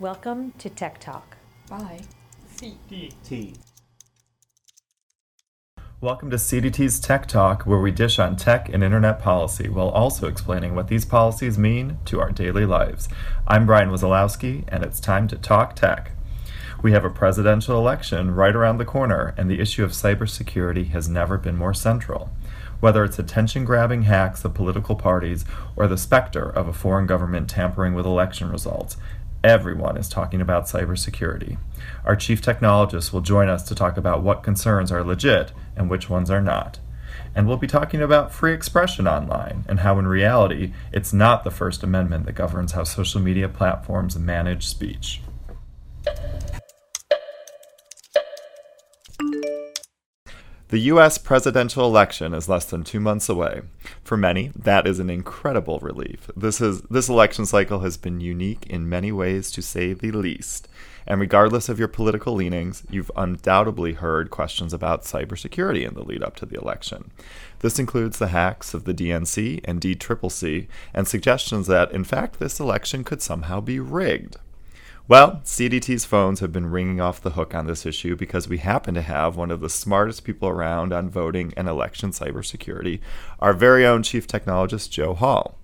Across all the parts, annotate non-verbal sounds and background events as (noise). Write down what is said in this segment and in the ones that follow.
Welcome to Tech Talk. Bye. CDT. Welcome to CDT's Tech Talk, where we dish on tech and internet policy while also explaining what these policies mean to our daily lives. I'm Brian Wesolowski, and it's time to talk tech. We have a presidential election right around the corner, and the issue of cybersecurity has never been more central. Whether it's attention grabbing hacks of political parties or the specter of a foreign government tampering with election results, everyone is talking about cybersecurity. Our chief technologist will join us to talk about what concerns are legit and which ones are not. And we'll be talking about free expression online and how, in reality, it's not the First Amendment that governs how social media platforms manage speech. The US presidential election is less than 2 months away. For many, that is an incredible relief. This is this election cycle has been unique in many ways to say the least. And regardless of your political leanings, you've undoubtedly heard questions about cybersecurity in the lead up to the election. This includes the hacks of the DNC and DCCC and suggestions that in fact this election could somehow be rigged. Well, CDT's phones have been ringing off the hook on this issue because we happen to have one of the smartest people around on voting and election cybersecurity, our very own chief technologist, Joe Hall.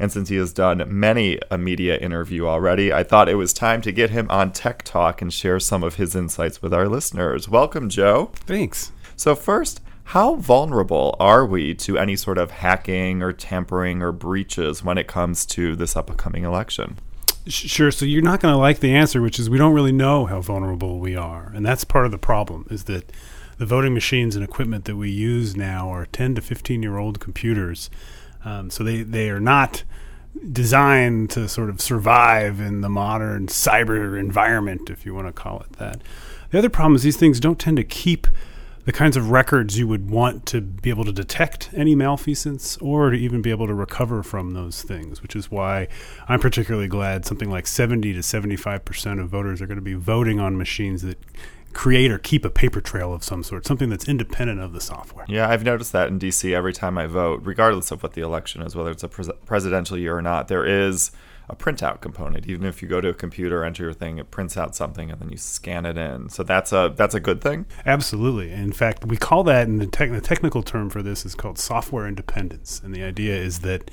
And since he has done many a media interview already, I thought it was time to get him on Tech Talk and share some of his insights with our listeners. Welcome, Joe. Thanks. So, first, how vulnerable are we to any sort of hacking or tampering or breaches when it comes to this upcoming election? Sure. So you're not going to like the answer, which is we don't really know how vulnerable we are, and that's part of the problem. Is that the voting machines and equipment that we use now are 10 to 15 year old computers, um, so they they are not designed to sort of survive in the modern cyber environment, if you want to call it that. The other problem is these things don't tend to keep the kinds of records you would want to be able to detect any malfeasance or to even be able to recover from those things, which is why I'm particularly glad something like 70 to 75% of voters are going to be voting on machines that create or keep a paper trail of some sort, something that's independent of the software. Yeah, I've noticed that in DC every time I vote, regardless of what the election is, whether it's a pres- presidential year or not, there is a printout component. Even if you go to a computer, enter your thing, it prints out something, and then you scan it in. So that's a that's a good thing. Absolutely. In fact, we call that in the, the technical term for this is called software independence, and the idea is that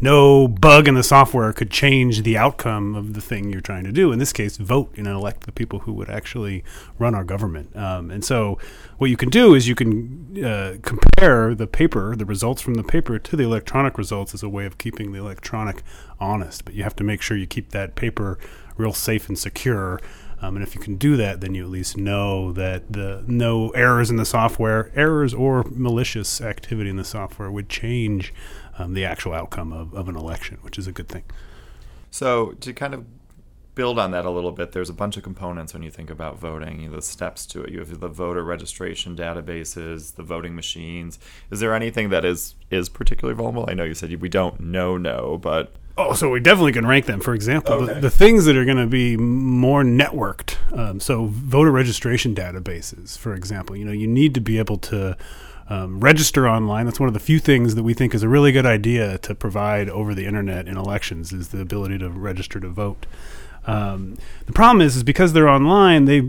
no bug in the software could change the outcome of the thing you're trying to do. In this case, vote and elect the people who would actually run our government. Um, and so, what you can do is you can uh, compare the paper, the results from the paper, to the electronic results as a way of keeping the electronic honest. But you have to make sure you keep that paper real safe and secure. Um, and if you can do that, then you at least know that the no errors in the software, errors or malicious activity in the software would change um, the actual outcome of, of an election, which is a good thing. So to kind of build on that a little bit, there's a bunch of components when you think about voting, you know, the steps to it. You have the voter registration databases, the voting machines. Is there anything that is is particularly vulnerable? I know you said we don't know no, but Oh, so we definitely can rank them. For example, Okay. the, the things that are going to be more networked. Um, so voter registration databases, for example, you know, you need to be able to um, register online. That's one of the few things that we think is a really good idea to provide over the internet in elections is the ability to register to vote. Um, the problem is, is because they're online, they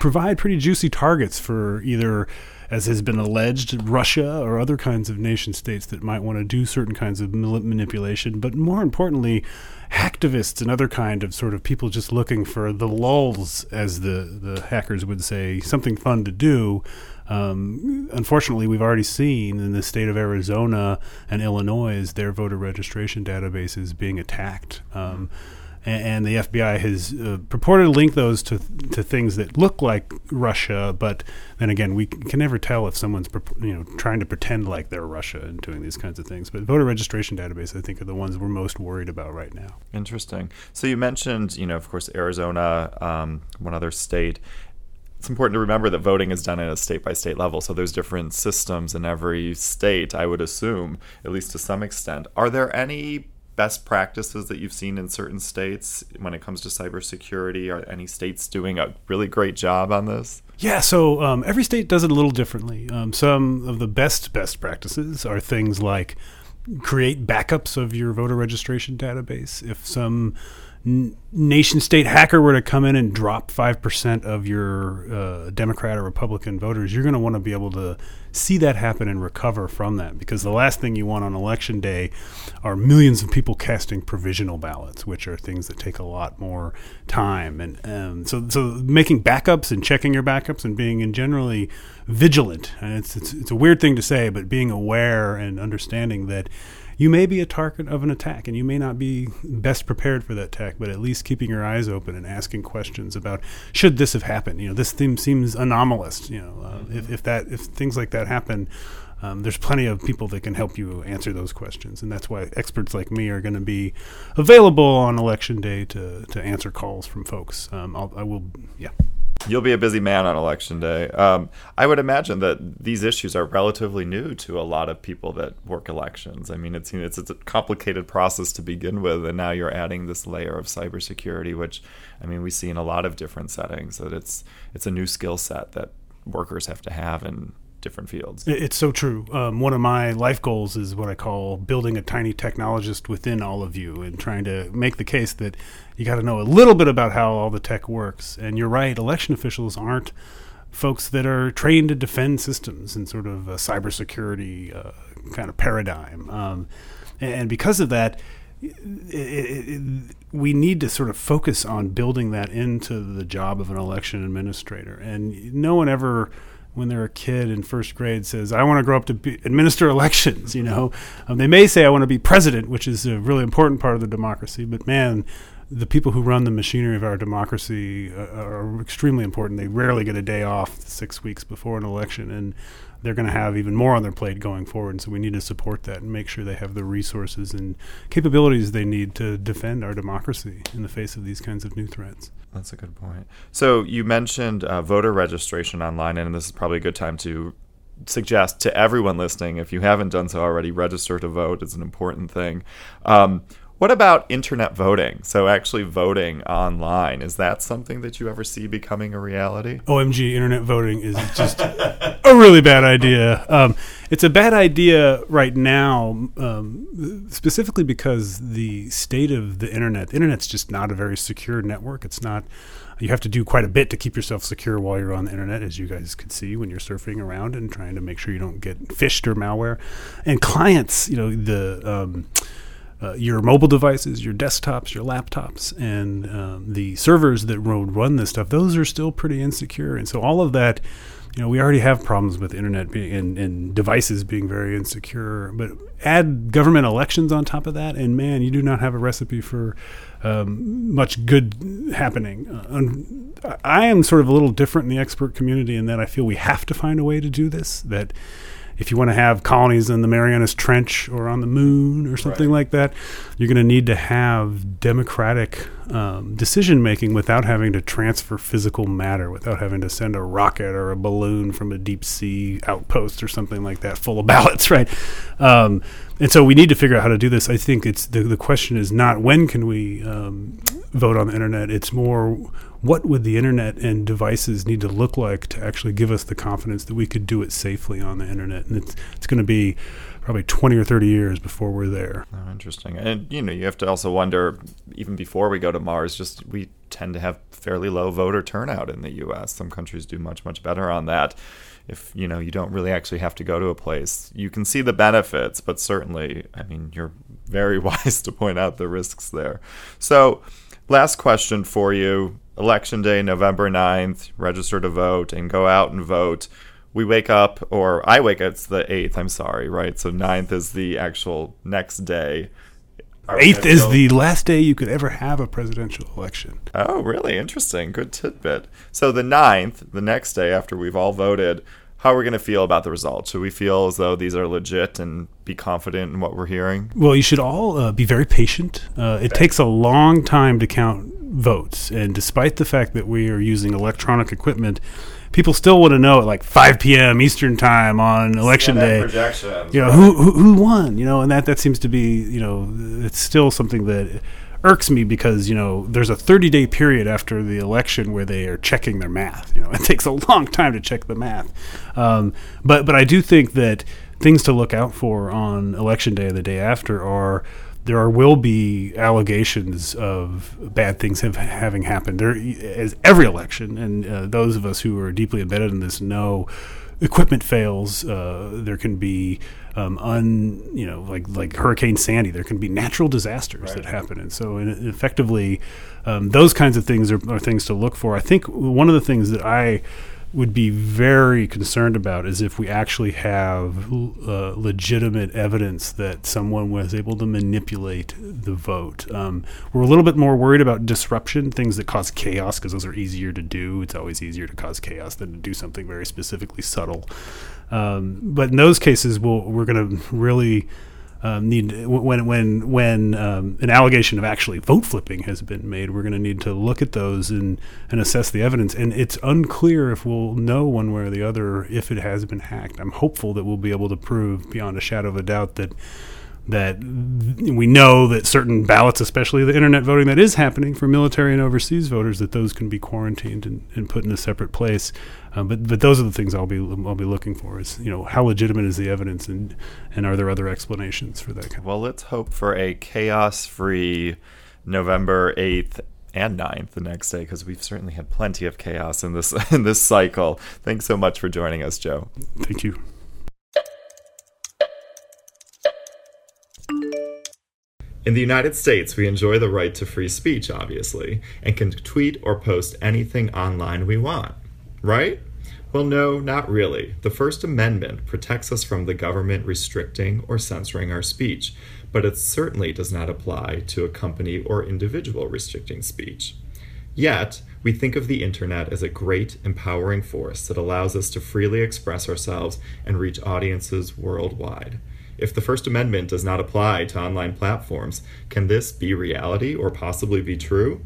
provide pretty juicy targets for either, as has been alleged, Russia or other kinds of nation states that might want to do certain kinds of manipulation. But more importantly, hacktivists and other kind of sort of people just looking for the lulz, as the the hackers would say, something fun to do. Um, unfortunately, we've already seen in the state of Arizona and Illinois their voter registration databases being attacked. Um, and, the FBI has uh, purported to link those to to things that look like Russia, but then again, we can never tell if someone's you know trying to pretend like they're Russia and doing these kinds of things. But voter registration database, I think, are the ones we're most worried about right now. Interesting. So you mentioned, you know, of course, Arizona, um, one other state. It's important to remember that voting is done at a state by state level. So there's different systems in every state, I would assume, at least to some extent. Are there any best practices that you've seen in certain states when it comes to cybersecurity? Are any states doing a really great job on this? Yeah, so um, every state does it a little differently. Um, some of the best best practices are things like create backups of your voter registration database. If some nation state hacker were to come in and drop 5% of your uh, Democrat or Republican voters, you're going to want to be able to see that happen and recover from that because the last thing you want on election day are millions of people casting provisional ballots, which are things that take a lot more time. And um, so, so making backups and checking your backups and being in generally vigilant. And it's, it's, it's a weird thing to say, but being aware and understanding that you may be a target of an attack and you may not be best prepared for that attack, but at least keeping your eyes open and asking questions about should this have happened? You know, this thing seems anomalous. You know, uh, if, if that if things like that happen, um, there's plenty of people that can help you answer those questions, and that's why experts like me are going to be available on election day to to answer calls from folks. Um, I'll, I will, yeah. You'll be a busy man on election day. Um, I would imagine that these issues are relatively new to a lot of people that work elections. I mean, it's it's, it's a complicated process to begin with, and now you're adding this layer of cybersecurity, which I mean we see in a lot of different settings. That it's it's a new skill set that workers have to have and different fields. It's so true. Um, one of my life goals is what I call building a tiny technologist within all of you and trying to make the case that you got to know a little bit about how all the tech works. And you're right, election officials aren't folks that are trained to defend systems in sort of a cybersecurity uh, kind of paradigm. Um, and because of that, it, it, it, we need to sort of focus on building that into the job of an election administrator. And no one ever when they're a kid in first grade says, "I want to grow up to be, administer elections." You know, um, they may say, "I want to be president," which is a really important part of the democracy. But man, the people who run the machinery of our democracy uh, are extremely important. They rarely get a day off six weeks before an election, and they're going to have even more on their plate going forward. And so we need to support that and make sure they have the resources and capabilities they need to defend our democracy in the face of these kinds of new threats. That's a good point. So you mentioned uh, voter registration online, and this is probably a good time to suggest to everyone listening, if you haven't done so already, register to vote is an important thing. Um, what about internet voting? So actually voting online is that something that you ever see becoming a reality? OMG, internet voting is just (laughs) a really bad idea. Um, it's a bad idea right now, um, specifically because the state of the internet. The internet's just not a very secure network. It's not. You have to do quite a bit to keep yourself secure while you're on the internet, as you guys could see when you're surfing around and trying to make sure you don't get phished or malware. And clients, you know, the um, uh, your mobile devices, your desktops, your laptops, and um, the servers that run this stuff, those are still pretty insecure. And so all of that, you know, we already have problems with internet being and, and devices being very insecure. But add government elections on top of that, and man, you do not have a recipe for um, much good happening. Uh, I am sort of a little different in the expert community in that I feel we have to find a way to do this. That if you want to have colonies in the Marianas Trench or on the moon or something right. like that, you're going to need to have democratic um, decision making without having to transfer physical matter, without having to send a rocket or a balloon from a deep sea outpost or something like that full of (laughs) ballots, right? Um, and so we need to figure out how to do this. I think it's the, the question is not when can we um, vote on the internet, it's more what would the internet and devices need to look like to actually give us the confidence that we could do it safely on the internet? And it's it's going to be probably 20 or 30 years before we're there. Oh, interesting. And you know, you have to also wonder even before we go to Mars, just we tend to have fairly low voter turnout in the US. Some countries do much much better on that. If you know, you don't really actually have to go to a place. You can see the benefits, but certainly, I mean, you're very (laughs) wise to point out the risks there. So, last question for you election day, November 9th, register to vote and go out and vote. We wake up, or I wake up, it's the 8th, I'm sorry, right? So 9th is the actual next day. Eighth is the last day you could ever have a presidential election. Oh, really? Interesting. Good tidbit. So the 9th, the next day after we've all voted, how are we going to feel about the results? Should we feel as though these are legit and be confident in what we're hearing? Well, you should all uh, be very patient. Uh, it okay. takes a long time to count votes. And despite the fact that we are using electronic equipment, people still want to know at like 5 p.m. Eastern time on election day. You know, who, who, who won? You know, and that that seems to be you know it's still something that irks me because you know there's a 30 day period after the election where they are checking their math. You know, (laughs) it takes a long time to check the math. Um, but but I do think that things to look out for on election day or the day after are there are will be allegations of bad things have, having happened. There, as every election, and uh, those of us who are deeply embedded in this know, equipment fails. Uh, there can be um, un, you know, like like Hurricane Sandy. There can be natural disasters right. that happen, and so in, effectively, um, those kinds of things are, are things to look for. I think one of the things that I would be very concerned about is if we actually have uh, legitimate evidence that someone was able to manipulate the vote. Um, we're a little bit more worried about disruption, things that cause chaos, because those are easier to do. It's always easier to cause chaos than to do something very specifically subtle. Um, but in those cases, we we are going to really um, need when when when um, an allegation of actually vote flipping has been made, we're going to need to look at those and and assess the evidence. And it's unclear if we'll know one way or the other if it has been hacked. I'm hopeful that we'll be able to prove beyond a shadow of a doubt that that we know that certain ballots, especially the internet voting that is happening for military and overseas voters, that those can be quarantined and, and put in a separate place. Um, but but those are the things I'll be I'll be looking for is you know how legitimate is the evidence and and are there other explanations for that? Kind of well, let's hope for a chaos-free November eighth and 9th the next day because we've certainly had plenty of chaos in this (laughs) in this cycle. Thanks so much for joining us, Joe. Thank you. In the United States, we enjoy the right to free speech, obviously, and can tweet or post anything online we want, right? Well, no, not really. The First Amendment protects us from the government restricting or censoring our speech, but it certainly does not apply to a company or individual restricting speech. Yet, we think of the internet as a great, empowering force that allows us to freely express ourselves and reach audiences worldwide. If the First Amendment does not apply to online platforms, can this be reality or possibly be true?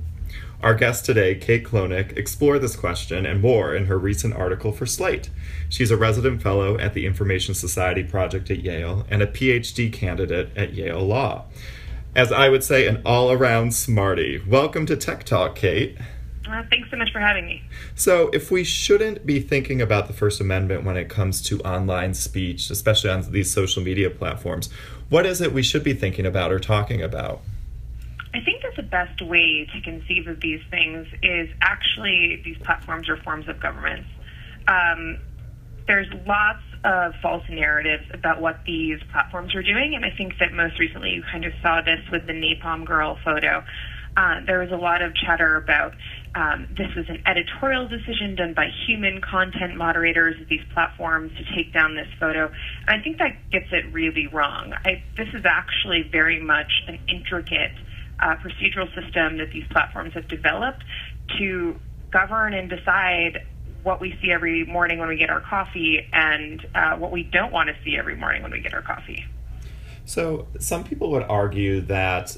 Our guest today, Kate Klonick, explored this question and more in her recent article for Slate. She's a resident fellow at the Information Society Project at Yale and a PhD candidate at Yale Law. As I would say, an all around smarty. Welcome to Tech Talk, Kate. Thanks so much for having me. So, if we shouldn't be thinking about the First Amendment when it comes to online speech, especially on these social media platforms, what is it we should be thinking about or talking about? I think that the best way to conceive of these things is actually these platforms are forms of governments. Um, there's lots of false narratives about what these platforms are doing, and I think that most recently you kind of saw this with the Napalm Girl photo. Uh, there was a lot of chatter about um, this was an editorial decision done by human content moderators of these platforms to take down this photo. And I think that gets it really wrong. I, this is actually very much an intricate uh, procedural system that these platforms have developed to govern and decide what we see every morning when we get our coffee and uh, what we don't want to see every morning when we get our coffee. So, some people would argue that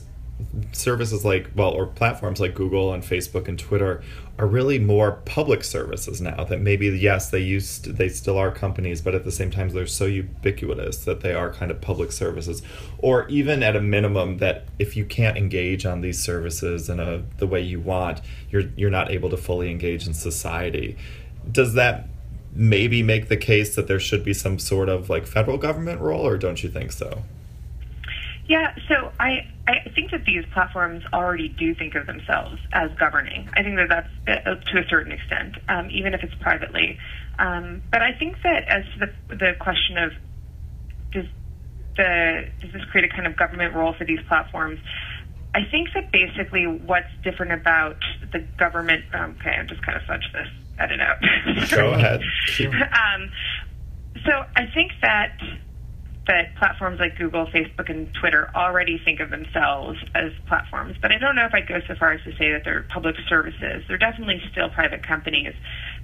services like well or platforms like google and facebook and twitter are really more public services now that maybe yes they used they still are companies but at the same time they're so ubiquitous that they are kind of public services. Or even at a minimum that if you can't engage on these services in a the way you want you're you're not able to fully engage in society. Does that maybe make the case that there should be some sort of like federal government role or don't you think so? Yeah, so I, I think that these platforms already do think of themselves as governing. I think that that's uh, to a certain extent, um, even if it's privately. Um, but I think that as to the, the question of does the does this create a kind of government role for these platforms? I think that basically what's different about the government. Um, okay, I'm just kind of fudge this. Edit out. Go ahead. (laughs) um, so I think that that platforms like Google, Facebook, and Twitter already think of themselves as platforms. But I don't know if I'd go so far as to say that they're public services. They're definitely still private companies,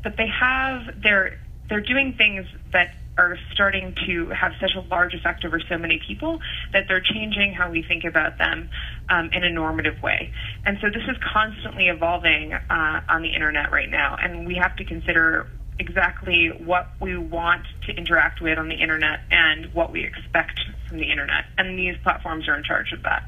but they have they're they're doing things that are starting to have such a large effect over so many people that they're changing how we think about them um, in a normative way. And so this is constantly evolving uh, on the internet right now, and we have to consider exactly what we want to interact with on the internet and what we expect from the internet. And these platforms are in charge of that.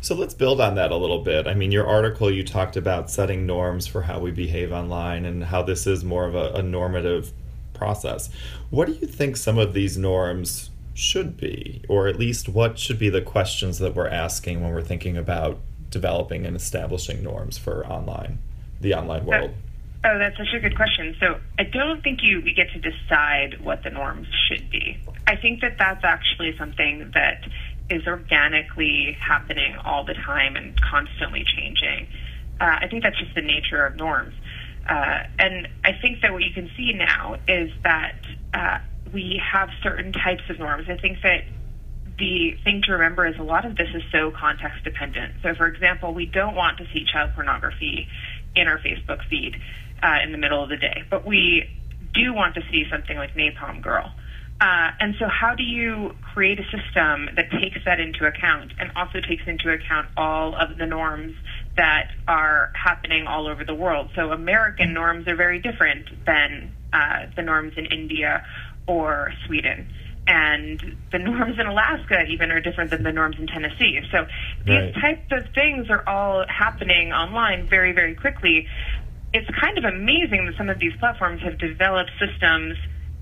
So let's build on that a little bit. I mean, your article, you talked about setting norms for how we behave online and how this is more of a, a normative process. What do you think some of these norms should be, or at least what should be the questions that we're asking when we're thinking about developing and establishing norms for online, the online world? Oh, that's such a good question. So I don't think you we get to decide what the norms should be. I think that that's actually something that is organically happening all the time and constantly changing. Uh, I think that's just the nature of norms. Uh, and I think that what you can see now is that uh, we have certain types of norms. I think that the thing to remember is a lot of this is so context dependent. So, for example, we don't want to see child pornography in our Facebook feed uh, in the middle of the day, but we do want to see something like Napalm Girl. Uh, and so, how do you create a system that takes that into account and also takes into account all of the norms that are happening all over the world? So, American norms are very different than uh, the norms in India or Sweden. And the (laughs) norms in Alaska even are different than the norms in Tennessee. So these right. types of things are all happening online very, very quickly. It's kind of amazing that some of these platforms have developed systems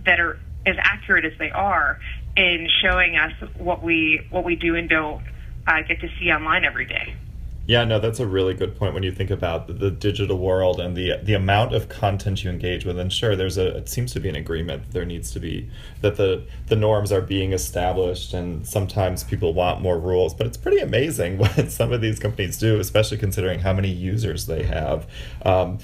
that are as accurate as they are in showing us what we what we do and don't uh, get to see online every day. Yeah, no, that's a really good point when you think about the, the, digital world and the the amount of content you engage with. And sure, there's a it seems to be an agreement that there needs to be that the the norms are being established, and sometimes people want more rules. But it's pretty amazing (laughs) what some of these companies do, especially considering how many users they have. Um,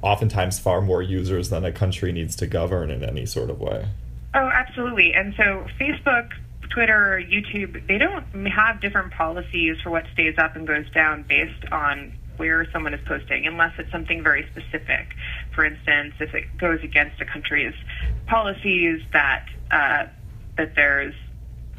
oftentimes, far more users than a country needs to govern in any sort of way. Oh, absolutely. And so Facebook Twitter, YouTube, they don't have different policies for what stays up and goes down based on where someone is posting, unless it's something very specific. For instance, if it goes against a country's policies that uh, that there's,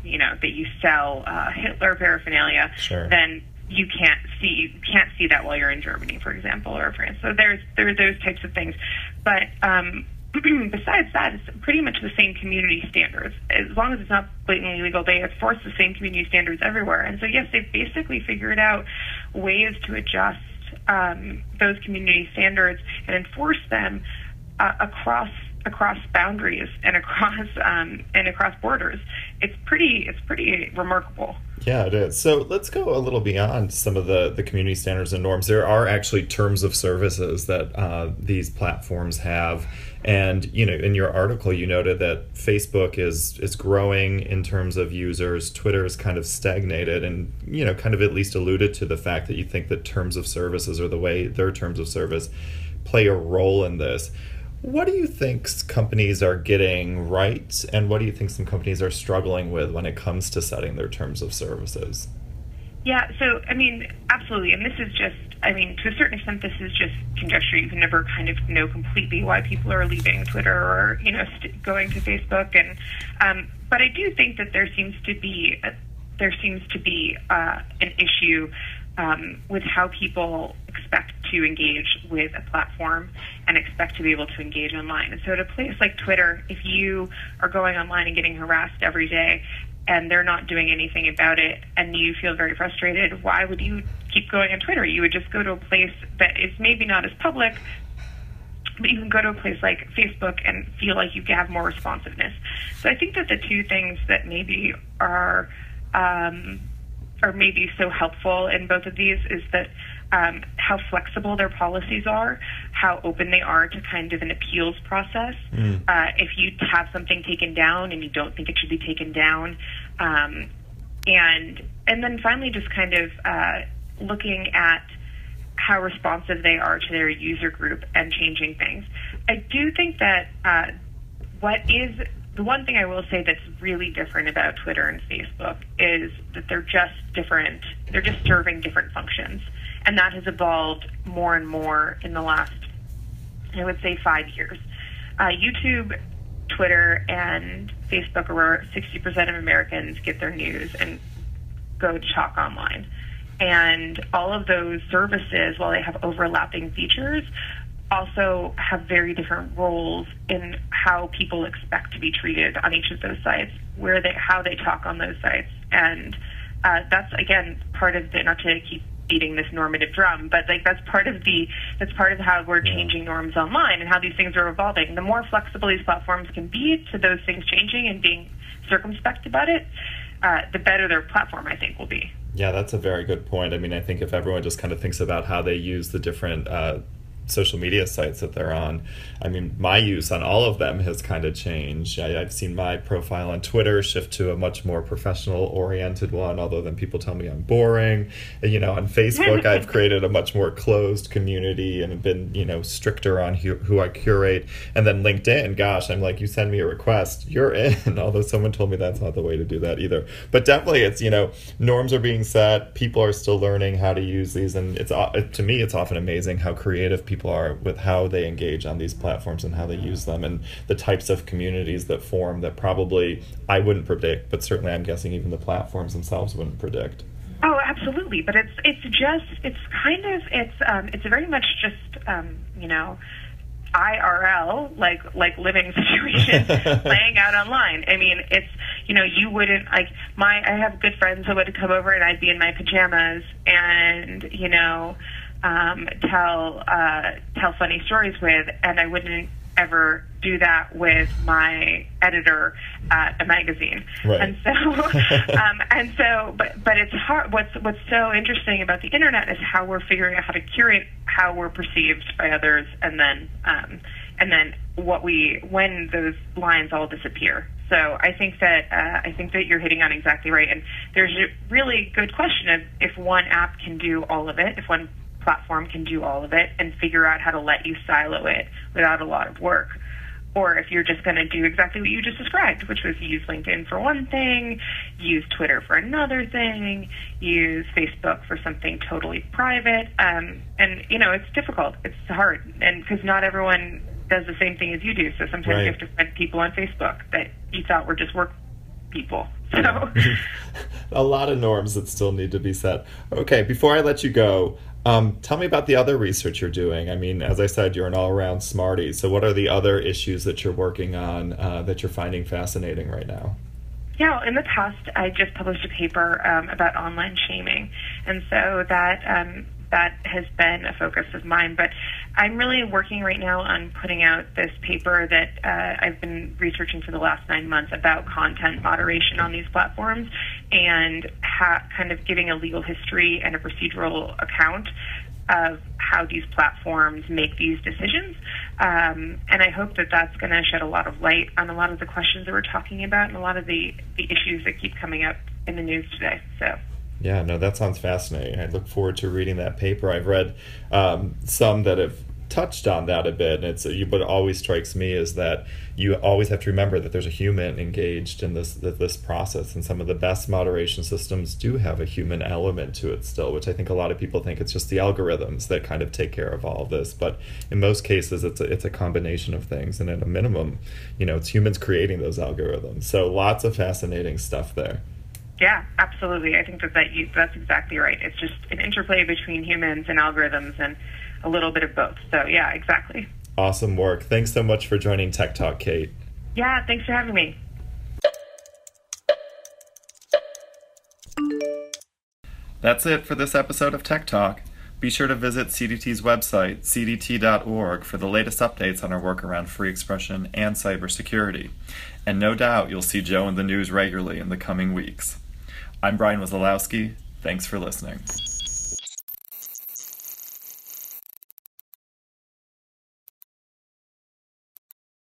you know, that you sell uh, Hitler paraphernalia, sure. then you can't see you can't see that while you're in Germany, for example, or France. So there's there are those types of things, but um, (clears throat) besides that, it's pretty much the same community standards. As long as it's not blatantly illegal, they enforce the same community standards everywhere. And so, yes, they've basically figured out ways to adjust um, those community standards and enforce them uh, across across boundaries and across um, and across borders. It's pretty it's pretty remarkable. Yeah, it is. So let's go a little beyond some of the, the community standards and norms. There are actually terms of services that uh, these platforms have and you know, in your article, you noted that Facebook is is growing in terms of users. Twitter is kind of stagnated, and you know, kind of at least alluded to the fact that you think that terms of services or the way their terms of service play a role in this. What do you think companies are getting right, and what do you think some companies are struggling with when it comes to setting their terms of services? Yeah, so I mean, absolutely, and this is just, I mean, to a certain extent, this is just conjecture. You can never kind of know completely why people are leaving Twitter or you know st- going to Facebook, and um, but I do think that there seems to be a, there seems to be uh, an issue um, with how people expect to engage with a platform and expect to be able to engage online. And so, at a place like Twitter, if you are going online and getting harassed every day, and they're not doing anything about it and you feel very frustrated, why would you keep going on Twitter? You would just go to a place that is maybe not as public, but you can go to a place like Facebook and feel like you have more responsiveness. So I think that the two things that maybe are um, are maybe so helpful in both of these is that um, how flexible their policies are, how open they are to kind of an appeals process. Mm. Uh, if you have something taken down and you don't think it should be taken down, um, and and then finally just kind of uh, looking at how responsive they are to their user group and changing things. I do think that uh, what is the one thing I will say that's really different about Twitter and Facebook is that they're just different. They're just serving different functions and that has evolved more and more in the last, I would say, five years. Uh, YouTube, Twitter, and Facebook are where 60% of Americans get their news and go talk online. And all of those services, while they have overlapping features, also have very different roles in how people expect to be treated on each of those sites, where they, how they talk on those sites, and uh, that's again part of the not to keep beating this normative drum, but like that's part of the that's part of how we're changing norms online and how these things are evolving. The more flexible these platforms can be to those things changing and being circumspect about it, uh, the better their platform I think will be. Yeah, that's a very good point. I mean, I think if everyone just kind of thinks about how they use the different uh, social media sites that they're on. I mean, my use on all of them has kind of changed. I, have seen my profile on Twitter shift to a much more professional oriented one, although then people tell me I'm boring. And, you know, on Facebook, I've (laughs) created a much more closed community and been, you know, stricter on who, who I curate. And then LinkedIn, gosh, I'm like, you send me a request, you're in. (laughs) Although someone told me that's not the way to do that either. But definitely, it's, you know, norms are being set, people are still learning how to use these. And it's, uh, to me, it's often amazing how creative people people are with how they engage on these platforms and how they use them and the types of communities that form that probably I wouldn't predict, but certainly I'm guessing even the platforms themselves wouldn't predict. Oh, absolutely. But it's it's just it's kind of it's um, it's very much just um, you know IRL like like living (laughs) situation (laughs) playing out online. I mean, it's you know you wouldn't like my I have good friends who would come over and I'd be in my pajamas and you know um, tell uh, tell funny stories with, and I wouldn't ever do that with my editor at a magazine. Right. And so, (laughs) um, and so, but but it's hard. What's what's so interesting about the internet is how we're figuring out how to curate how we're perceived by others, and then um, and then what we when those lines all disappear. So I think that uh, I think that you're hitting on exactly right, and there's a really good question of if one app can do all of it, if one platform can do all of it and figure out how to let you silo it without a lot of work. Or if you're just going to do exactly what you just described, which was use LinkedIn for one thing, use Twitter for another thing, use Facebook for something totally private. Um, and, you know, it's difficult. It's hard. And because not everyone does the same thing as you do. So sometimes right. you have to find people on Facebook that you thought were just work people. (laughs) So (laughs) a lot of norms that still need to be set. Okay, before I let you go, um, tell me about the other research you're doing. I mean, as I said, you're an all around smarty. So, what are the other issues that you're working on uh, that you're finding fascinating right now? Yeah, in the past, I just published a paper um, about online shaming, and so that um, that has been a focus of mine. But I'm really working right now on putting out this paper that uh, I've been researching for the last nine months about content moderation on these platforms and ha- kind of giving a legal history and a procedural account of how these platforms make these decisions. Um, and I hope that that's going to shed a lot of light on a lot of the questions that we're talking about and a lot of the, the issues that keep coming up in the news today. So. Yeah, no, that sounds fascinating. I look forward to reading that paper. I've read um, some that have touched on that a bit, and it's what always strikes me is that you always have to remember that there's a human engaged in this this process, and some of the best moderation systems do have a human element to it still, which I think a lot of people think it's just the algorithms that kind of take care of all of this, but in most cases it's a, it's a combination of things, and at a minimum, you know, it's humans creating those algorithms. So lots of fascinating stuff there. Yeah, absolutely. I think that, that you, that's exactly right. It's just an interplay between humans and algorithms and a little bit of both. So, yeah, exactly. Awesome work. Thanks so much for joining Tech Talk, Kate. Yeah, thanks for having me. That's it for this episode of Tech Talk. Be sure to visit CDT's website, cdt.org, for the latest updates on our work around free expression and cybersecurity. And no doubt you'll see Joe in the news regularly in the coming weeks. I'm Brian Wesolowski. Thanks for listening.